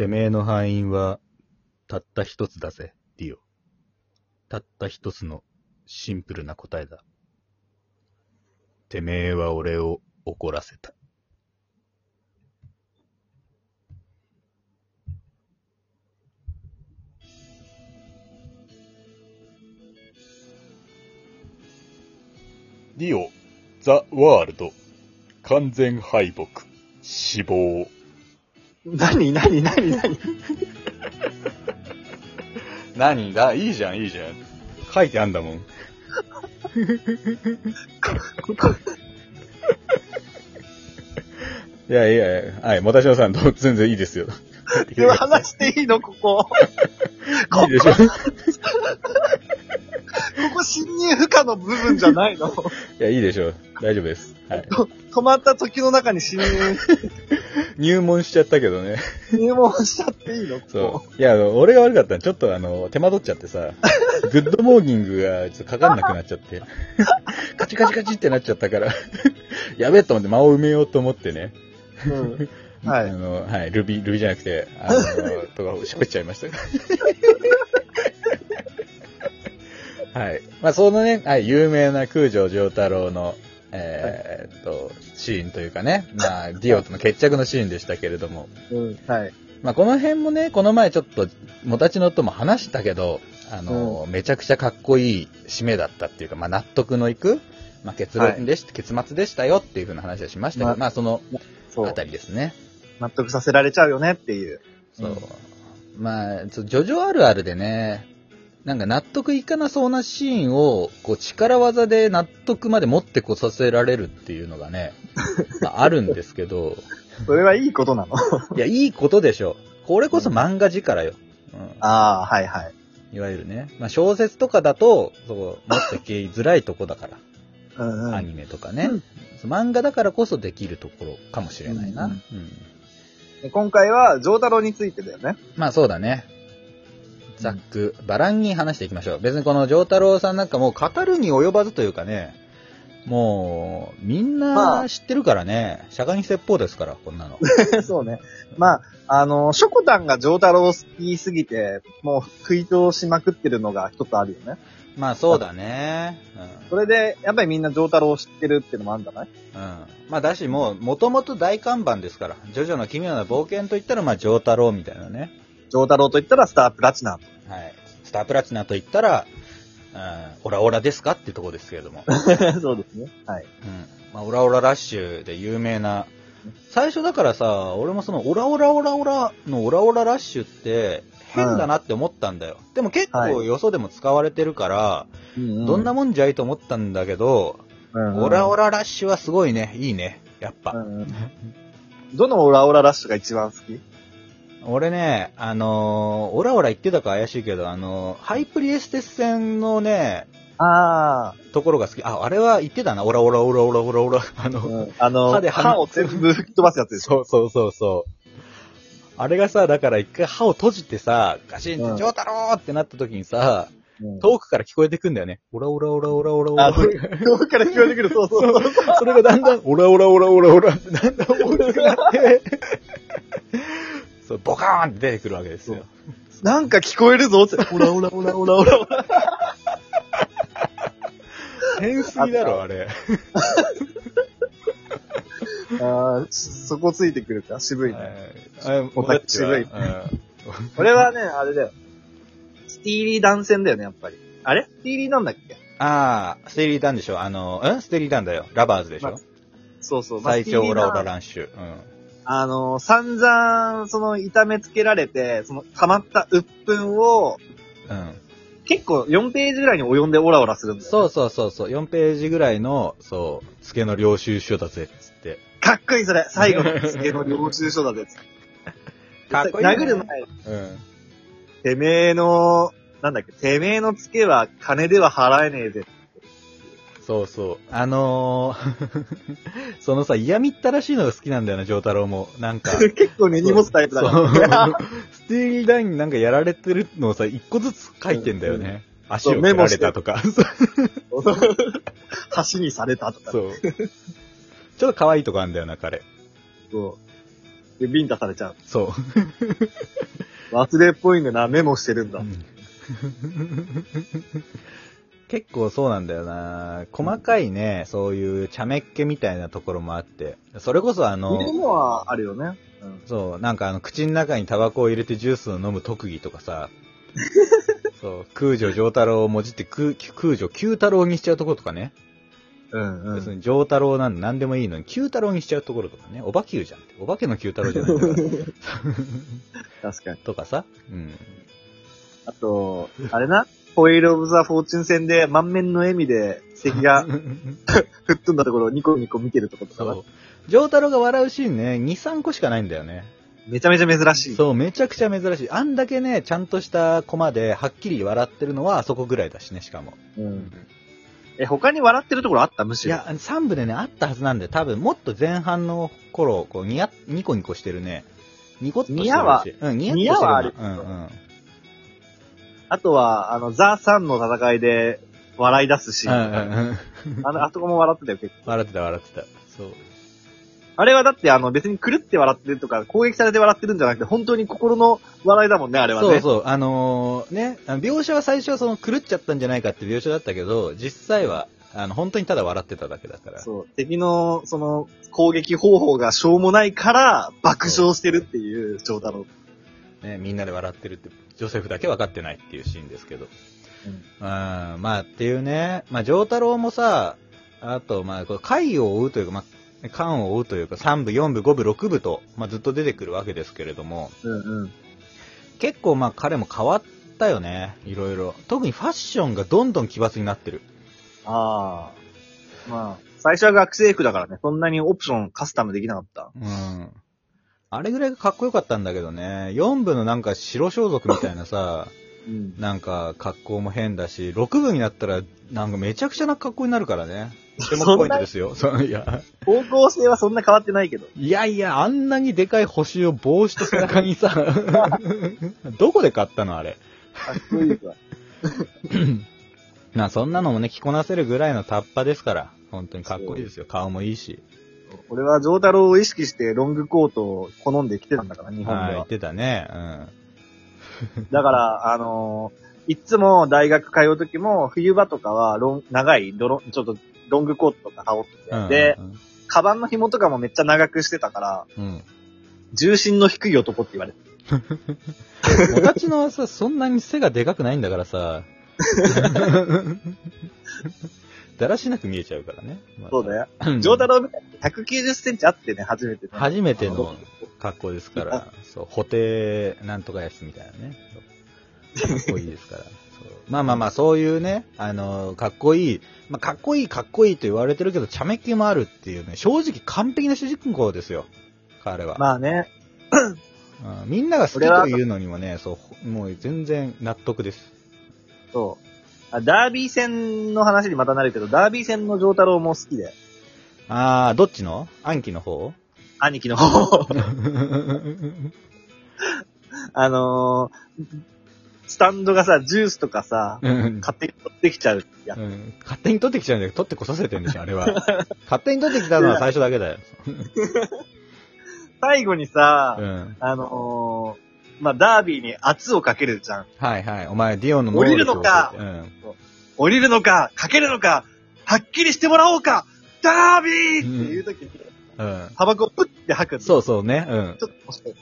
てめえの敗因は、たった一つだぜ、ディオ。たった一つのシンプルな答えだ。てめえは俺を怒らせた。ディオ、ザ・ワールド、完全敗北、死亡。何何何何？何がいいじゃん、いいじゃん。書いてあんだもん。いやいやいや、はい、もたしのさん、どう全然いいですよ。でも話していいの？ここ。こいいでしょ？ここ侵入不可の部分じゃないの？いや、いいでしょう。大丈夫です。はい。止まった時の中に侵入、入門しちゃったけどね。入門しちゃっていいの？こ そこう。いや、あの俺が悪かったのちょっとあの、手間取っちゃってさ、グッドモーニングがちょっとかかんなくなっちゃって、カチカチカチってなっちゃったから、やべえと思って間を埋めようと思ってね。うん。はいあの、はい、ルビー、ルビーじゃなくて、あの、とか喋っちゃいました。はい。まあ、そのね、はい、有名な空城城太郎の、えーっと、シーンというかね、まあ、ディオとの決着のシーンでしたけれども、うん。はい。まあ、この辺もね、この前ちょっと、もたちのとも話したけど、あの、めちゃくちゃかっこいい締めだったっていうか、まあ、納得のいく、まあ、結論でし、結末でしたよっていう風な話はしましたけど、まあまあ、その。あたりですね。納得させられちゃうよねっていう。そう。うんまあ、ちょジョジョあるあるでね、なんか納得いかなそうなシーンを、こう力技で納得まで持ってこさせられるっていうのがね、まあ、あるんですけど、それはいいことなのいや、いいことでしょ。これこそ漫画力よ。うん。ああ、はいはい。いわゆるね。まあ、小説とかだと、そう、もっといきづらいとこだから。うんうん。アニメとかね、うん漫画だからこそできるところかもしれないな。うんうんで今回は、ジョータロについてだよね。まあそうだね。ざっくばらんに話していきましょう。別にこの丈太郎さんなんかもう語るに及ばずというかね、もう、みんまあな知ってるからね、釈迦に説法ですから、こんなの。そうね。まあ、あの、ショコタンがジョータロ好きすぎて、もう食い通しまくってるのが一つあるよね。まあそうだね。それで、やっぱりみんなジョータロを知ってるっていうのもあるんじゃないうん。うん。まあだし、もう、もともと大看板ですから、ジョジョの奇妙な冒険といったら、まあ、丈太郎みたいなね。ジョータロと言ったらスタープラチナ。はい。スタープラチナといったら、うん、オラオラですかってところですけれども。そうですね。はい。うん。まあ、オラオララッシュで有名な。最初だからさ、俺もそのオラオラオラオラのオラオララッシュって変だなって思ったんだよ。でも結構よそでも使われてるから、どんなもんじゃいと思ったんだけど、オラオラ。ララッシュはすごいね。いいね。やっぱ。うんうんどのオラオララッシュが一番好き？俺ね、あのーオラオラ言ってたか怪しいけど、あのーハイプリエステス戦のね、あところが好き。あ、あれは言ってたな。オラオラオラオラオラオラ。あの、あ、うんあの、歯で歯を全部吹き飛ばすやつでしょ。そうそうそうそう。あれがさ、だから一回歯を閉じてさ、ガシンうんって、ジョー太郎ってなった時にさ、うん遠くから聞こえてくんだよね。オラオラオラオラオラオラ。遠くから聞こえてくる、そうそうそう。それがだんだん、オラオラオラオラオラってだんだん大きくなって、カーンって出てくるわけですよ。なんか聞こえるぞって。オラオラオラオラオラオラ。変すぎだろ、あれ。ああ、そこついてくるか、渋いね。はいオタク渋いうんこれはね、あれだよ。スティーリー・ダン戦だよね、やっぱり。あれ？スティーリーなんだっけ？ああ、ステリーダンでしょあの、ん？ステリーダンだよ。ラバーズでしょ、まそうそう。まあ最長オラオララッシュ。うん。あの、散々、その、痛めつけられて、その、溜まった鬱憤を、うん。結構4ページぐらいに及んでオラオラするんだよ。そうそうそうそう、4ページぐらいの、そう、ツケの領収書だぜ、つって。かっこいい、それ。最後のツケの領収書だぜ。かっこいいね殴る前、うん。てめえの、なんだっけ、てめえのツケは金では払えねえぜ。そうそう。あのー、そのさ、嫌みったらしいのが好きなんだよな、丈太郎も。なんか。結構根に持つタイプだそうから。スティーリーダインになんかやられてるのをさ、一個ずつ書いてんだよね。足をそう切られたとか。橋にされたとか。そう。ちょっと可愛いとこあんだよな、彼。そで、ビンタされちゃう。そう。忘れっぽいんだな、メモしてるんだ。結構そうなんだよな細かいね、そういう茶目っ気みたいなところもあって、それこそあ見るの、のはあるよね。うん。そう、なんかあの、口の中にタバコを入れてジュースを飲む特技とかさ、そう、空女上太郎をもじって空空女九太郎にしちゃうところとかね。うんうん。別に上太郎なんなんでもいいのに、九太郎にしちゃうところとかね。おばきゅうじゃん。お化けの九太郎じゃないんだから。確かに。とかさ。うん。あと、あれな、ホイール・オブ・ザ・フォーチュン戦で満面の笑みで敵が 吹っ飛んだところをニコニコ見てるところとかなそう。上太郎が笑うシーンね、2、3個しかないんだよね。めちゃめちゃ珍しい。そう、めちゃくちゃ珍しい。あんだけね、ちゃんとしたコマで、はっきり笑ってるのはあそこぐらいだしね、しかも。うん。え、他に笑ってるところあった？むしろ。いや、3部でね、あったはずなんだよ。多分、もっと前半の頃、こう、ニヤ、ニコニコしてるね。ニコッとしてるし。ニヤはうん、ニヤはあるうんうん。あとは、あの、ザ・サンの戦いで笑い出すし、あうん。の、あそこも笑ってたよ、結構。笑ってた、笑ってた。そう。あれはだって、あの、別に狂って笑ってるとか、攻撃されて笑ってるんじゃなくて、本当に心の笑いだもんね、あれはね。そうそう、あのーね、描写は最初はその狂っちゃったんじゃないかって描写だったけど、実際は、あの、本当にただ笑ってただけだから。そう。敵の、その、攻撃方法がしょうもないから、爆笑してるっていう、長太郎。ね、みんなで笑ってるって、ジョセフだけ分かってないっていうシーンですけど。うんうん、まあっていうね、まあ、丈太郎もさ、あと、まあ、こう回を追うというか、まあ、巻を追うというか、3部、4部、5部、6部と、まあ、ずっと出てくるわけですけれども、うんうん。結構まあ彼も変わったよね、いろいろ。特にファッションがどんどん奇抜になってる。ああ。まあ、最初は学生服だからね、そんなにオプションカスタムできなかった。うん。あれぐらいがかっこよかったんだけどね、4部のなんか白装束みたいなさ、うん。なんか格好も変だし、6部になったらなんかめちゃくちゃな格好になるからね。注目ポイントですよ。そう いや。方向性はそんな変わってないけど。いやいや、あんなにでかい星を帽子と背中にさ、どこで買ったのあれ？かっこいいわ。まあそんなのもね、着こなせるぐらいのタッパですから、本当にかっこいいですよ。顔もいいし。俺は丈太郎を意識してロングコートを好んで着てたんだから、日本はい、では言っ。てたね。うん。だから、あのーいつも大学通う時も、冬場とかはロン、長い、ドロン、ちょっとロングコートとか羽織ってて、うんで、うんカバンの紐とかもめっちゃ長くしてたから、うん。重心の低い男って言われておたちのはさ、そんなに背がでかくないんだからさ。だらしなく見えちゃうからね。まあそうだよ。うん丈太郎みたいに190センチあってね、初めてね。初めての格好ですから、そう、補定なんとかやつみたいなね。かっこいいですから。まあまあまあ、そういうね、あの、かっこいい、まあ、かっこいい、かっこいいと言われてるけど、茶目っ気もあるっていうね、正直完璧な主人公ですよ。彼は。まあね、うんみんなが好きというのにもね、そう、もう全然納得です。そう。あダービー戦の話にまたなるけど、ダービー戦の丈太郎も好きで、あー、どっちの？暗記の方？兄貴の方。あのー、スタンドがさ、ジュースとかさ、うん勝手に取ってきちゃうやつ。うん勝手に取ってきちゃうんだけど、取ってこさせてんでしょ、あれは。勝手に取ってきたのは最初だけだよ。最後にさ、うん。あのー、まあ、ダービーに圧をかけるじゃん。はいはい。お前、ディオンの能力を降りるのかうん。降りるのか、かけるのか、はっきりしてもらおうか、ダービーっていう時に、うん。タバコをプッて吐くのそうそうね。うん。ちょっと面白い。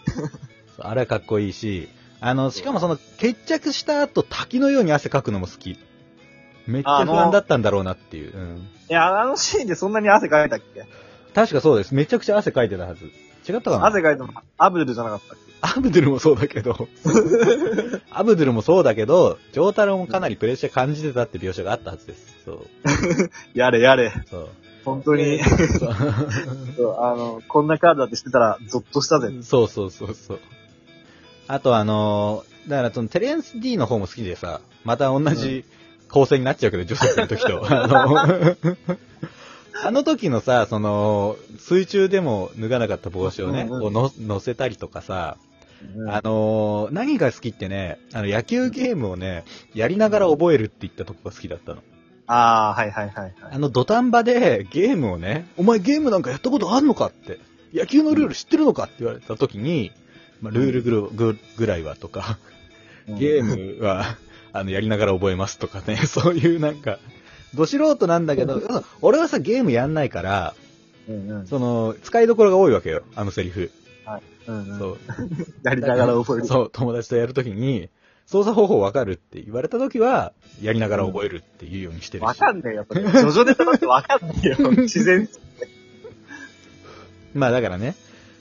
あれはかっこいいし、あの、しかもその、決着した後、滝のように汗かくのも好き。めっちゃ不安だったんだろうなっていう。うん。いや、あのシーンでそんなに汗かいたっけ？確かそうです。めちゃくちゃ汗かいてたはず。違ったかな？汗かいたのアブドゥルじゃなかったっけ？アブドゥルもそうだけど、アブドゥルもそうだけど、ジョータロもかなりプレッシャー感じてたって描写があったはずです。そう。やれやれ。そう。本当に、そう あの、こんなカードだって知ってたらゾッとしたぜ。そうそうそうそう。あとあのーだからそのテレンス D の方も好きでさ、また同じ構成になっちゃうけど、ジョセフの時と。あの、あの時のさ、その、水中でも脱がなかった帽子をね、こうの乗せたりとかさ、うんあのー何が好きってね、あの野球ゲームをね、やりながら覚えるって言ったとこが好きだったの。ああ、はいはいはいはい。あの土壇場でゲームをね、お前ゲームなんかやったことあんのかって。野球のルール知ってるのかって言われた時に、まあ、ルールぐるぐぐらいはとか、ゲームは、あの、やりながら覚えますとかね、そういうなんか、ど素人なんだけど、俺はさ、ゲームやんないから、うんうん。その、使いどころが多いわけよ、あのセリフ。うんうん。そう。やりながら覚える。そう、友達とやるときに、操作方法わかるって言われたときは、やりながら覚えるっていうようにしてるし。わかんねえよ、それ。ジョジョネタだってわかんねえよ。自然。まあだからね、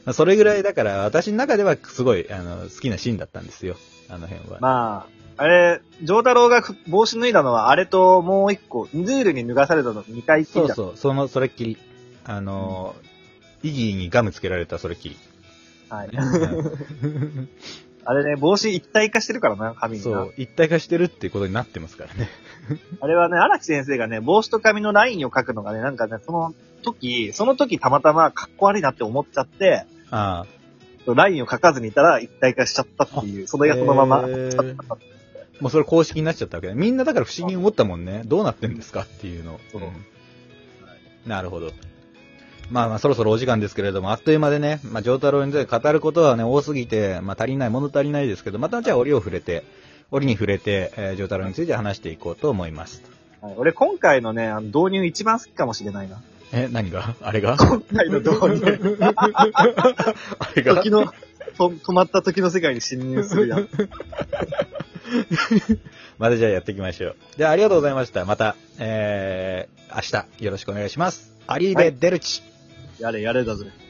まあそれぐらいだから私の中ではすごい、あの、好きなシーンだったんですよ。あの辺は。まあ、あれ、ジョータロウが帽子脱いだのは、あれともう一個、ヌールに脱がされたの2回きりだ。そうそう、その、それっきり。あの、イギーにガムつけられたそれっきり。はい。うん あれね、帽子一体化してるからな、髪になそう、一体化してるってことになってますからね。あれはね、荒木先生がね、帽子と髪のラインを描くのがね、なんかね、その時、その時たまたまかっこ悪いなって思っちゃって、あラインを描かずにいたら一体化しちゃったっていう、そあ。れがそのまま。へーもうそれ公式になっちゃったわけね。みんなだから不思議に思ったもんね。どうなってんですかっていうの。うんなるほど。まあまあそろそろお時間ですけれども、あっという間でね、まあ、上太郎について語ることはね、多すぎて、まあ足りない、物足りないですけど、またじゃあ折を触れて、折に触れて、えー、上太郎について話していこうと思います。はい俺今回のね、あの導入一番好きかもしれないな。え、何が？あれが？今回の導入。あれが？時の、と止まった時の世界に侵入するやん。またじゃあやっていきましょう。じゃあありがとうございました。また、えー、明日よろしくお願いします。アリーベ・デルチ。やれやれだぜ。